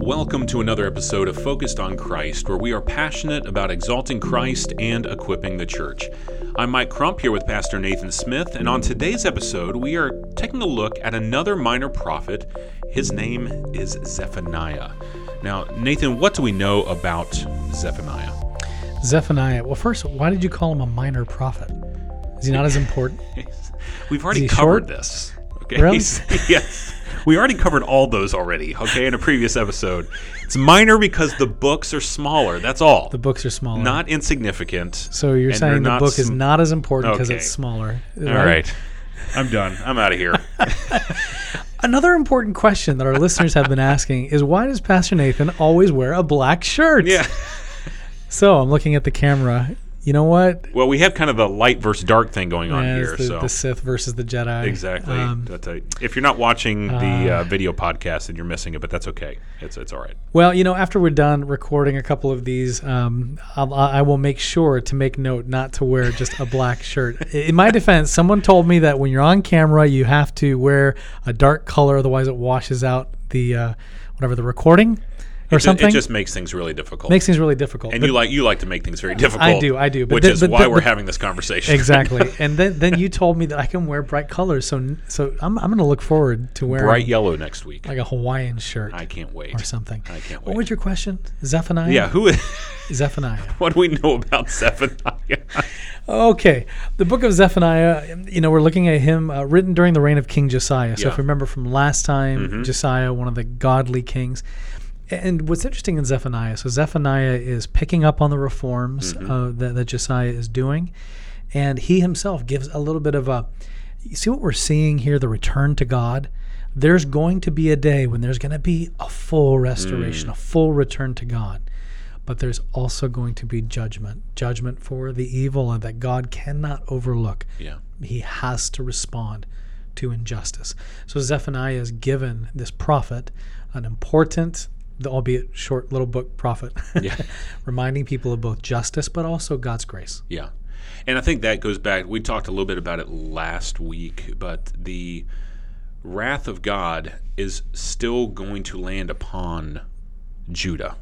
Welcome to another episode of Focused on Christ, where we are passionate about exalting Christ and equipping the church. I'm Mike Crump here with Pastor Nathan Smith, and on today's episode, we are taking a look at another minor prophet. His name is Zephaniah. Now, Nathan, what do we know about Zephaniah? Zephaniah. Well, first, why did you call him a minor prophet? Is he not as important? We've already covered short? this. Okay. Really? yes. We already covered all those already, okay, in a previous episode. It's minor because the books are smaller. That's all. The books are smaller. not insignificant. so you're and saying the not book is not as important because Okay. it's smaller. All right. I'm done. I'm out of here. Another important question that our listeners have been asking is why does Pastor Nathan always wear a black shirt? yeah. So I'm looking at the camera. You know what? Well, we have kind of the light versus dark thing going on Yeah, here. the, so the Sith versus the Jedi. exactly. Um, a, if you're not watching the uh, video podcast, then you're missing it. But that's okay. It's it's all right. Well, you know, after we're done recording a couple of these, um, I'll, I will make sure to make note not to wear just a black shirt. In my defense, someone told me that when you're on camera, you have to wear a dark color, otherwise it washes out the uh, whatever the recording or It something. It just makes things really difficult. makes things really difficult. and But- you like you like to make things very difficult. I do, I do, but which is but why we're having this conversation. exactly. and then then you told me that I can wear bright colors, so so I'm I'm going to look forward to wearing Bright yellow next week. like a Hawaiian shirt I can't wait. or something. I can't wait. What was your question? Zephaniah. Yeah. Who? Zephaniah. what do we know about Zephaniah? Okay, the book of Zephaniah. You know, we're looking at him uh, written during the reign of King Josiah. So Yeah. if you remember from last time, Mhm. Josiah, one of the godly kings. And what's interesting in Zephaniah, so Zephaniah is picking up on the reforms Mm-hmm. uh, that, that Josiah is doing, and he himself gives a little bit of a. You see what we're seeing here? The return to God. There's going to be a day when there's going to be a full Mm. restoration, a full return to God but there's also going to be judgment judgment for the evil and that God cannot overlook. yeah. He has to respond to injustice. So Zephaniah is given this prophet an important, albeit short little book prophet, Yeah. reminding people of both justice but also God's grace. Yeah. And I think that goes back. We talked a little bit about it last week, but the wrath of God is still going to land upon Judah.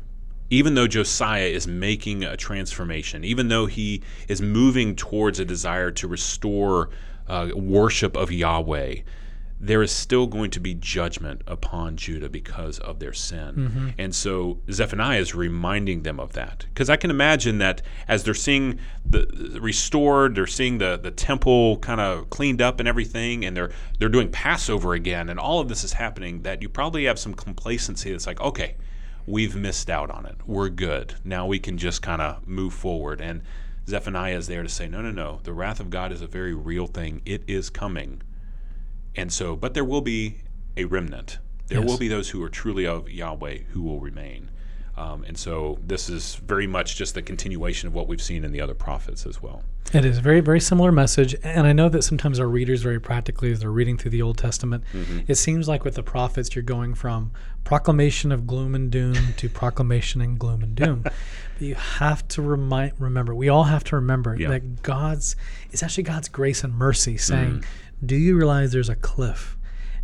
Even though Josiah is making a transformation, even though he is moving towards a desire to restore uh, worship of Yahweh, there is still going to be judgment upon Judah because of their sin. Mm-hmm. And so Zephaniah is reminding them of that. Because I can imagine that as they're seeing the the restored, they're seeing the, the temple kind of cleaned up and everything, and they're they're doing Passover again, and all of this is happening, that you probably have some complacency that's like, okay, we've missed out on it. We're good. Now we can just kind of move forward. And Zephaniah is there to say, no, no, no. The wrath of God is a very real thing. It is coming. And so, but there will be a remnant. There Yes. will be those who are truly of Yahweh who will remain. Um, and so, this is very much just the continuation of what we've seen in the other prophets as well. It is a very, very similar message. And I know that sometimes our readers, very practically, as they're reading through the Old Testament, it seems like with the prophets, you're going from proclamation of gloom and doom to proclamation and gloom and doom. but you have to remind, remember, we all have to remember Yeah. that God's, it's actually God's grace and mercy saying, Do you realize there's a cliff?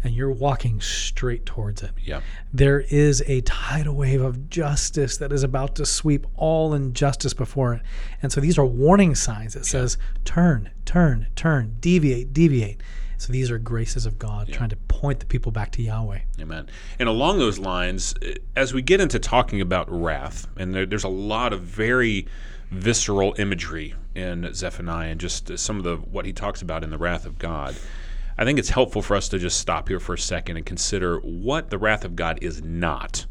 And you're walking straight towards it. Yeah. There is a tidal wave of justice that is about to sweep all injustice before it. And so these are warning signs that says turn, turn, turn, deviate, deviate. So these are graces of God trying to point the people back to Yahweh. Amen. And along those lines, eh, as we get into talking about wrath, and there, there's a lot of very visceral imagery in Zephaniah and just some of the what he talks about in the wrath of God. I think it's helpful for us to just stop here for a second and consider what the wrath of God is not.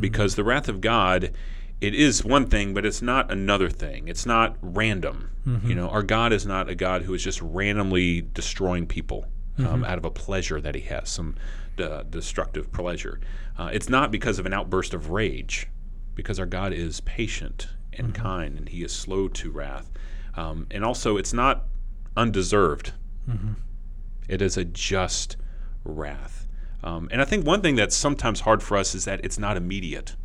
Because the wrath of God, it is one thing, but it's not another thing. It's not random. You know, our God is not a God who is just randomly destroying people um, out of a pleasure that he has, some uh, destructive pleasure. Uh, it's not because of an outburst of rage, because our God is patient and kind and he is slow to wrath. Um, and also, it's not undeserved. It is a just wrath. Um, and I think one thing that's sometimes hard for us is that it's not immediate.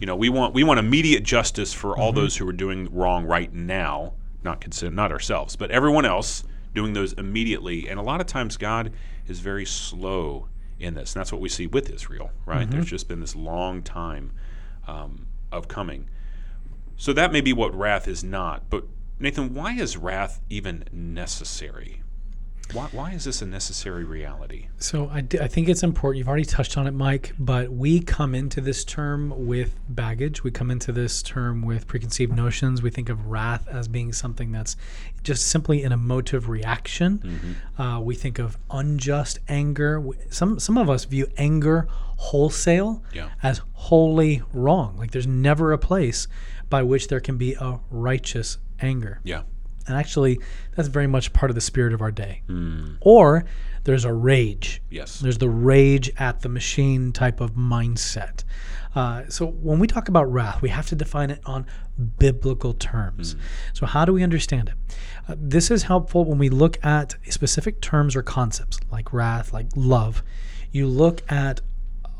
You know, we want we want immediate justice for all those who are doing wrong right now, not consider not ourselves, but everyone else doing those immediately. And a lot of times, God is very slow in this. And that's what we see with Israel, right? There's just been this long time um, of coming. So that may be what wrath is not. But Nathan, why is wrath even necessary? Why, why is this a necessary reality? So I, d- I think it's important. You've already touched on it, Mike, but we come into this term with baggage. We come into this term with preconceived notions. We think of wrath as being something that's just simply an emotive reaction. Uh, we think of unjust anger. Some some of us view anger wholesale Yeah. as wholly wrong. Like there's never a place by which there can be a righteous anger. Yeah. And actually, that's very much part of the spirit of our day. Or there's a rage. Yes. There's the rage at the machine type of mindset. Uh, so when we talk about wrath, we have to define it on biblical terms. So how do we understand it? Uh, this is helpful when we look at specific terms or concepts like wrath, like love. You look at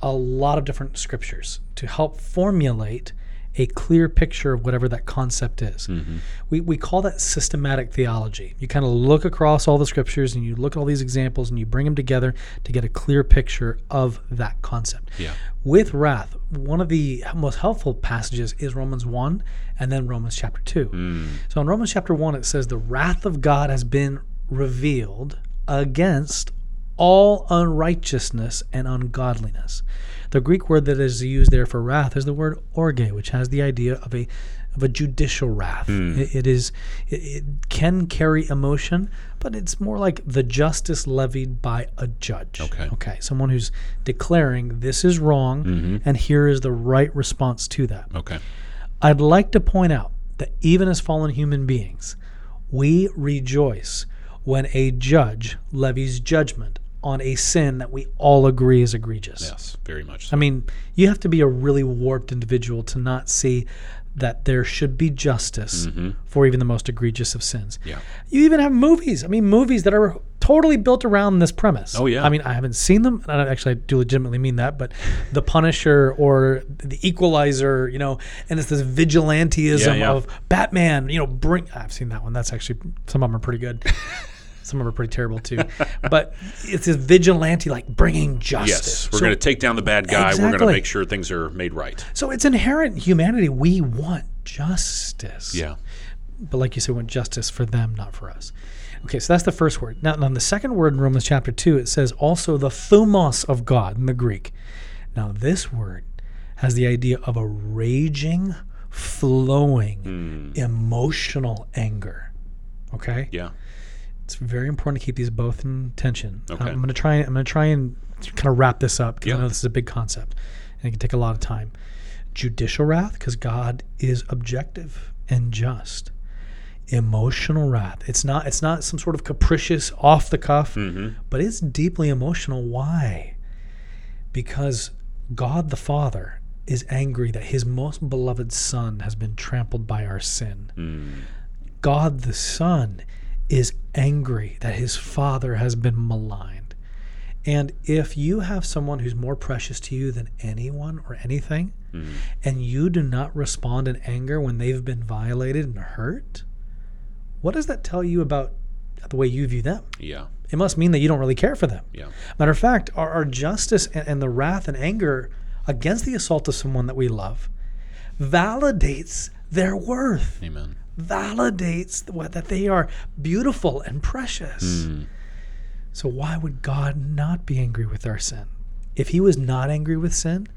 a lot of different scriptures to help formulate a clear picture of whatever that concept is. Mm-hmm. We, we call that systematic theology. You kind of look across all the scriptures and you look at all these examples and you bring them together to get a clear picture of that concept. Yeah. With wrath, one of the most helpful passages is Romans 1 and then Romans chapter 2. Mm. So in Romans chapter 1, it says, The wrath of God has been revealed against all unrighteousness and ungodliness. The Greek word that is used there for wrath is the word orge, which has the idea of a of a judicial wrath. Hmm. It, it is it, it can carry emotion, but it's more like the justice levied by a judge. Okay. Okay. Someone who's declaring this is wrong mm-hmm. and here is the right response to that. Okay. I'd like to point out that even as fallen human beings, we rejoice when a judge levies judgment on a sin that we all agree is egregious. Yes. Very much. So. I mean, you have to be a really warped individual to not see that there should be justice for even the most egregious of sins. Mm-hmm. Yeah. You even have movies. I mean, movies that are totally built around this premise. Oh, yeah. I mean, I haven't seen them. And I actually I do legitimately mean that, but The Punisher or The Equalizer, you know, and it's this vigilanteism Yeah, yeah. of Batman, you know, bring I've seen that one. That's actually some of them are pretty good. Some of them are pretty terrible too. But it's this vigilante like bringing justice. yes. We're So- going to take down the bad guy. We're going to make sure things are made right. so it's inherent in humanity. We want justice. Yeah. But like you said, we want justice for them, not for us. Okay, so that's the first word. Now, on the second word in Romans chapter 2, it says also the thumos of God in the Greek. Now, this word has the idea of a raging, flowing, hmm. emotional anger. Okay? Yeah. It's very important to keep these both in tension. Uh, okay. I'm going to try. I'm going to try and kind of wrap this up because Yeah. I know this is a big concept and it can take a lot of time. Judicial wrath because God is objective and just. Emotional wrath. It's not. It's not some sort of capricious, off the cuff, mm-hmm. but it's deeply emotional. Why? Because God the Father is angry that His most beloved Son has been trampled by our sin. Mm. God the Son is angry that his Father has been maligned. And if you have someone who's more precious to you than anyone or anything, mm-hmm. and you do not respond in anger when they've been violated and hurt, what does that tell you about the way you view them? Yeah. It must mean that you don't really care for them. Yeah. Matter of fact, our, our justice and, and the wrath and anger against the assault of someone that we love validates their worth Amen. Validates what that they are beautiful and precious. Hmm. So why would God not be angry with our sin? If he was not angry with sin,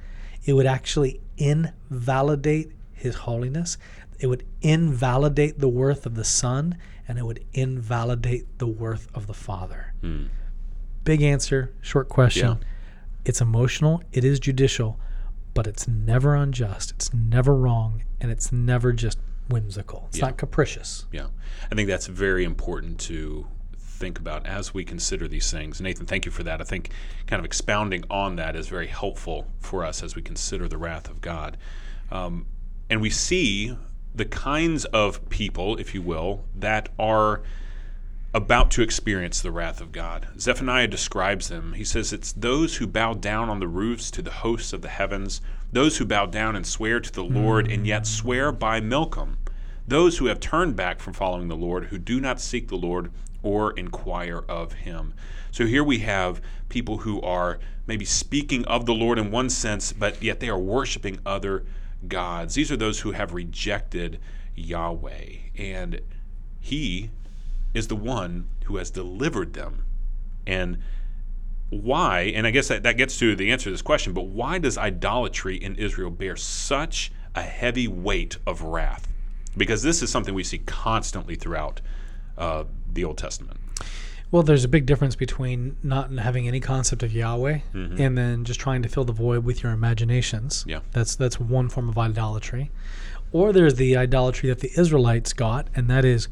it would actually invalidate his holiness. It would invalidate the worth of the Son and it would invalidate the worth of the Father. Hmm. Big answer, short question. Yeah. It's emotional, it is judicial, but it's never unjust, it's never wrong, and it's never just whimsical. It's Yeah. not capricious. Yeah. I think that's very important to think about as we consider these things. Nathan, thank you for that. I think kind of expounding on that is very helpful for us as we consider the wrath of God. Um, and we see the kinds of people, if you will, that are about to experience the wrath of God. Zephaniah describes them. He says it's those who bow down on the roofs to the hosts of the heavens, those who bow down and swear to the Lord and yet swear by Milcom, those who have turned back from following the Lord, who do not seek the Lord or inquire of him. So here we have people who are maybe speaking of the Lord in one sense, but yet they are worshiping other gods. These are those who have rejected Yahweh. And he is the one who has delivered them. And why, and I guess that, that gets to the answer to this question, but why does idolatry in Israel bear such a heavy weight of wrath? Because this is something we see constantly throughout uh, the Old Testament. Well, there's a big difference between not having any concept of Yahweh mm-hmm. and then just trying to fill the void with your imaginations. Yeah. That's that's one form of idolatry. Or there's the idolatry that the Israelites got, and that is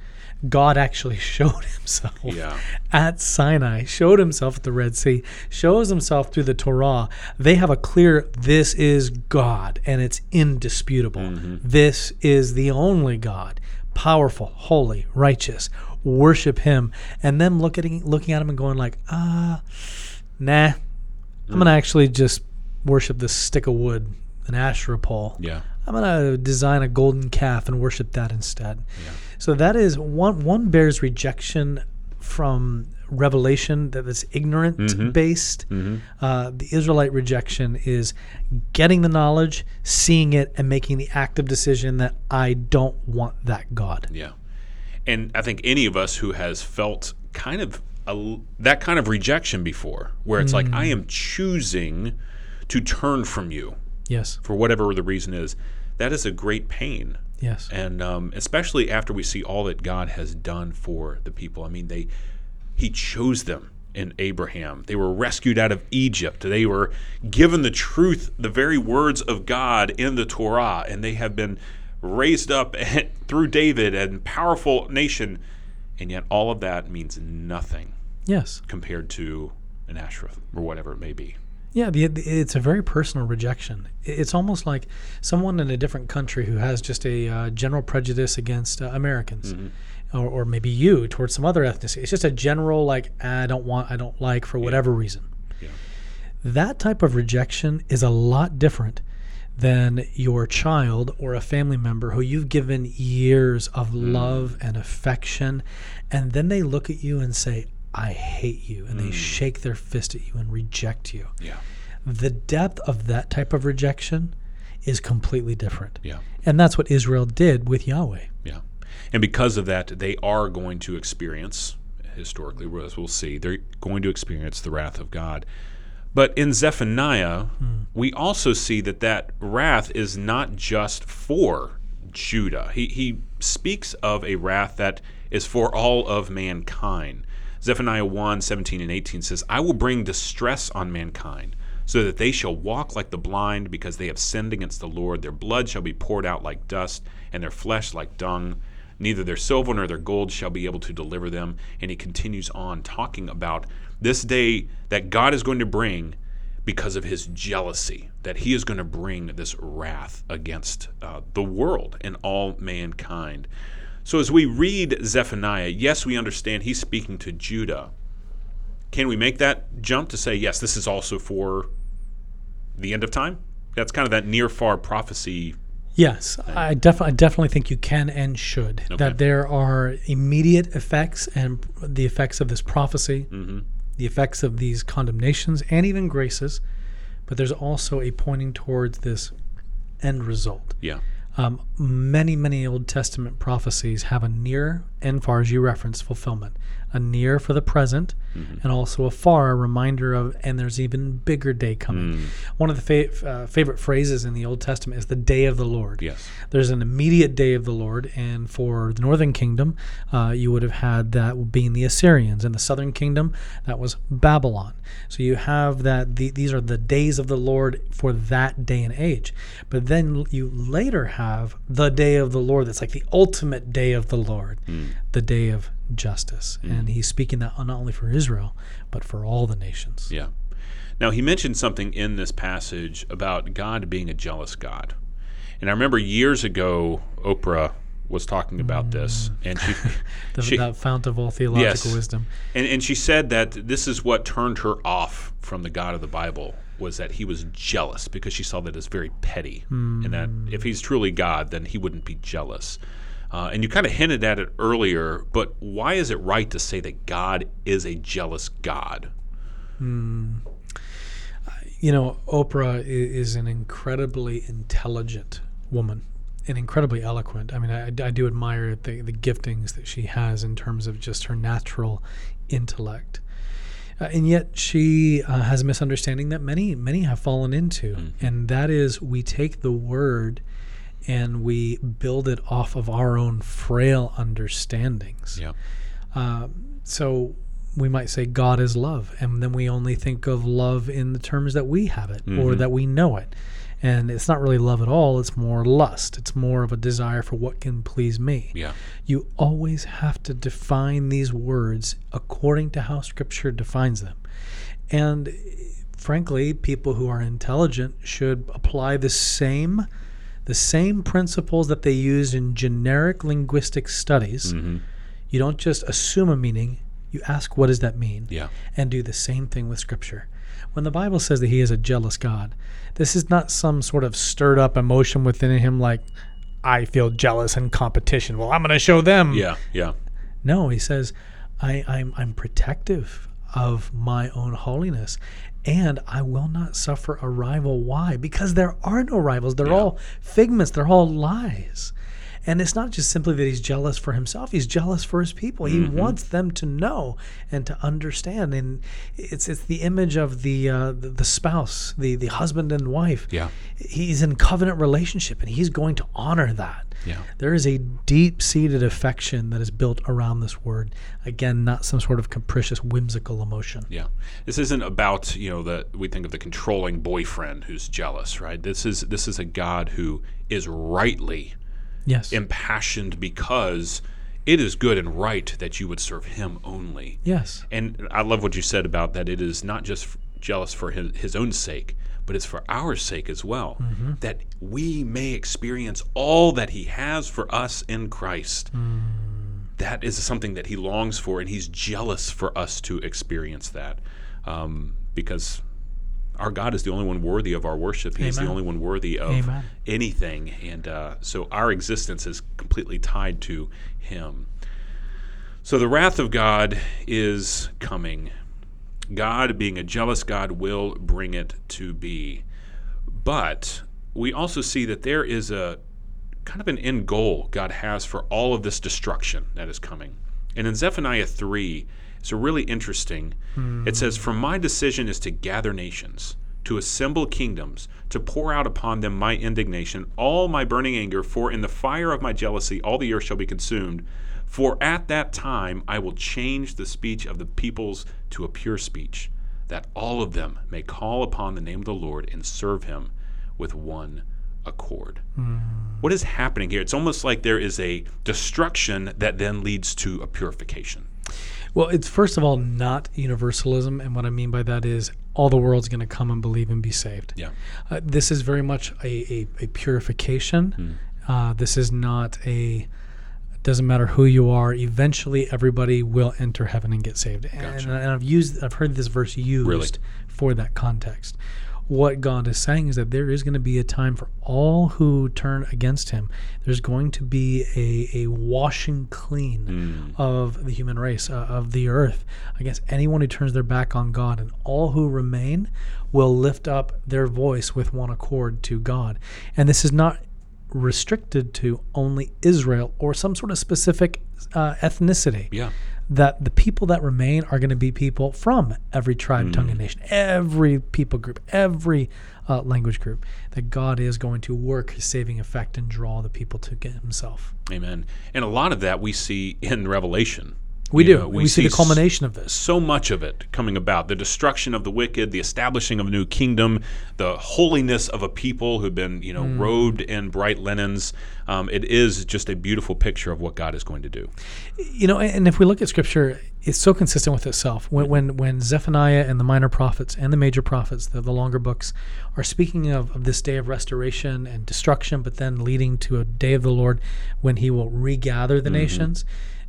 God actually showed himself Yeah. at Sinai, showed himself at the Red Sea, shows himself through the Torah. They have a clear this is God and it's indisputable. Mm-hmm. This is the only God, powerful, holy, righteous. Worship him. And them looking looking at him and going like, ah, nah. I'm gonna actually just worship this stick of wood, an Asherah pole. Yeah. I'm gonna design a golden calf and worship that instead. Yeah. So that is one one bears rejection from revelation that is ignorant based. Uh, the Israelite rejection is getting the knowledge, seeing it, and making the active decision that I don't want that God. Yeah. And I think any of us who has felt kind of a, that kind of rejection before, where it's like, I am choosing to turn from you Yes. for whatever the reason is, that is a great pain. Yes. And um, especially after we see all that God has done for the people. I mean, they He chose them in Abraham. They were rescued out of Egypt. They were given the truth, the very words of God in the Torah, and they have been raised up through David and powerful nation. And yet, all of that means nothing Yes. compared to an Asherah or whatever it may be. Yeah, the, it's a very personal rejection. It's almost like someone in a different country who has just a uh, general prejudice against uh, Americans, or, or maybe you towards some other ethnicity. It's just a general like I don't want, I don't like for whatever reason. Yeah. That type of rejection is a lot different than your child or a family member who you've given years of hmm. love and affection, and then they look at you and say, I hate you, and they hmm. shake their fist at you and reject you Yeah. the depth of that type of rejection is completely different. Yeah. And that's what Israel did with Yahweh. Yeah. And because of that, they are going to experience, historically, as we'll see, they're going to experience the wrath of God. But in Zephaniah, hmm. we also see that that wrath is not just for Judah. He, he speaks of a wrath that is for all of mankind. Zephaniah 1 17 and 18 says, I will bring distress on mankind, so that they shall walk like the blind, because they have sinned against the Lord. Their blood shall be poured out like dust, and their flesh like dung. Neither their silver nor their gold shall be able to deliver them. And he continues on talking about this day that God is going to bring because of his jealousy, that he is going to bring this wrath against uh, the world and all mankind. So as we read Zephaniah, yes, we understand he's speaking to Judah. Can we make that jump to say, yes, this is also for the end of time? That's kind of that near far prophecy. Yes, I, def- I definitely think you can and should. Okay. That there are immediate effects and the effects of this prophecy, the effects of these condemnations, and even graces. But there's also a pointing towards this end result. Yeah. Um, many, many Old Testament prophecies have a near and far, as you reference fulfillment. A near for the present, and also a far, a reminder of, and there's even bigger day coming. One of the fa- uh, favorite phrases in the Old Testament is the day of the Lord. Yes. There's an immediate day of the Lord, and for the northern kingdom, uh, you would have had that being the Assyrians. In the southern kingdom, that was Babylon. So you have that, the, these are the days of the Lord for that day and age. But then you later have the day of the Lord that's like the ultimate day of the Lord, the day of justice. Mm. And he's speaking that not only for Israel, but for all the nations. Yeah. Now, he mentioned something in this passage about God being a jealous God. And I remember years ago, Oprah was talking about mm. this, and she, The, she that fount of all theological Yes. wisdom. and, and she said that this is what turned her off from the God of the Bible was that he was jealous because she saw that as very petty, hmm. and that if he's truly God, then he wouldn't be jealous. Uh, and you kind of hinted at it earlier, but why is it right to say that God is a jealous God? You know, Oprah is an incredibly intelligent woman and incredibly eloquent. I mean, I, I do admire the, the giftings that she has in terms of just her natural intellect. Uh, and yet she uh, has a misunderstanding that many many have fallen into, and that is we take the word and we build it off of our own frail understandings. Yeah. Um, so we might say God is love, and then we only think of love in the terms that we have it or Mhm. that we know it. And it's not really love at all, it's more lust. It's more of a desire for what can please me. Yeah. You always have to define these words according to how Scripture defines them. And eh, frankly, people who are intelligent should apply the same the same principles that they use in generic linguistic studies. hmm You don't just assume a meaning, you ask what does that mean? Yeah. And do the same thing with scripture. When the Bible says that he is a jealous God, this is not some sort of stirred up emotion within him like I feel jealous and competition. Well, I'm going to show them. Yeah. Yeah. No, he says, I, I'm, I'm protective of my own holiness, and I will not suffer a rival. Why? Because there are no rivals. They're Yeah. all figments, they're all lies. And it's not just simply that he's jealous for himself, he's jealous for his people. He Mm-hmm. wants them to know and to understand. And it's it's the image of the uh, the, the spouse, the, the husband and wife. Yeah. He's in covenant relationship and he's going to honor that. Yeah. There is a deep seated affection that is built around this word. Again, not some sort of capricious, whimsical emotion. Yeah. This isn't about, you know, the we think of the controlling boyfriend who's jealous, right? This is this is a God who is rightly Yes. impassioned because it is good and right that you would serve him only. yes. And I love what you said about that it is not just jealous for his, his own sake, but it's for our sake as well, that we may experience all that he has for us in Christ. That is something that he longs for, and he's jealous for us to experience that um, because our God is the only one worthy of our worship. He's the only one worthy of Amen. anything. And uh, so our existence is completely tied to him. So the wrath of God is coming. God, being a jealous God, will bring it to be. But we also see that there is a kind of an end goal God has for all of this destruction that is coming. And in Zephaniah 3, it's really interesting. It says, For my decision is to gather nations, to assemble kingdoms, to pour out upon them my indignation, all my burning anger, for in the fire of my jealousy all the earth shall be consumed. For at that time I will change the speech of the peoples to a pure speech, that all of them may call upon the name of the Lord and serve him with one accord. Hmm. What is happening here? It's almost like there is a destruction that then leads to a purification. Well, it's first of all not universalism. And what I mean by that is all the world's going to come and believe and be saved. Yeah. Uh, this is very much a, a, a purification. Uh, this is not a. Doesn't matter who you are. Eventually, everybody will enter heaven and get saved. And, Gotcha. and I've used, I've heard this verse used Really? for that context. What God is saying is that there is going to be a time for all who turn against Him. There's going to be a, a washing clean of the human race, uh, of the earth, against anyone who turns their back on God. And all who remain will lift up their voice with one accord to God. And this is not restricted to only Israel or some sort of specific uh, ethnicity. Yeah. That the people that remain are going to be people from every tribe, tongue, and nation, every people group, every uh, language group. That God is going to work His saving effect and draw the people to Himself. Amen. And a lot of that we see in Revelation. We You do. know, we, see, the culmination of this. so much of it coming about the destruction of the wicked the establishing of a new kingdom the holiness of a people who've been you know robed in bright linens um, it is just a beautiful picture of what god is going to do you know, and if we look at scripture, it's so consistent with itself. When when, when Zephaniah and the minor prophets and the major prophets, the, the longer books, are speaking of, of this day of restoration and destruction, but then leading to a day of the Lord when he will regather the nations,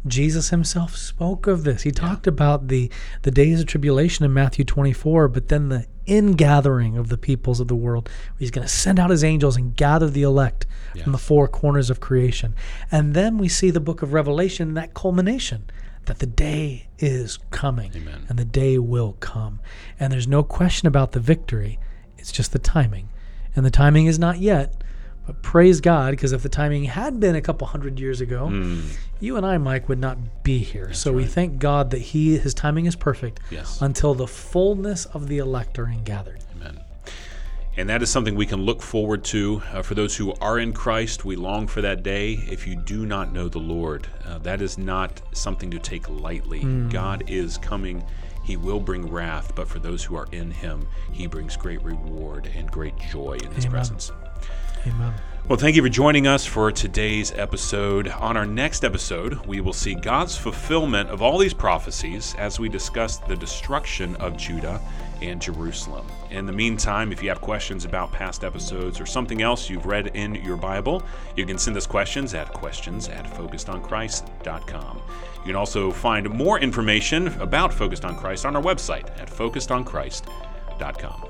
Jesus himself spoke of this. He talked about the the days of tribulation in Matthew 24, but then the ingathering of the peoples of the world. He's going to send out his angels and gather the elect from the four corners of creation. And then we see the book of Revelation, that culmination that the day is coming Amen. and the day will come. And there's no question about the victory. It's just the timing. And the timing is not yet. But praise God, because if the timing had been a couple hundred years ago, Hmm. you and I, Mike, would not be here. so we thank God that He His timing is perfect Yes. until the fullness of the elect are ingathered. Amen. And that is something we can look forward to. Uh, for those who are in Christ, we long for that day. If you do not know the Lord, uh, that is not something to take lightly. God is coming. He will bring wrath, but for those who are in Him, He brings great reward and great joy in His Amen. presence. Amen. Well, thank you for joining us for today's episode. On our next episode, we will see God's fulfillment of all these prophecies as we discuss the destruction of Judah and Jerusalem. In the meantime, if you have questions about past episodes or something else you've read in your Bible, you can send us questions at questions at focusedonchrist.com. You can also find more information about Focused on Christ on our website at focusedonchrist.com.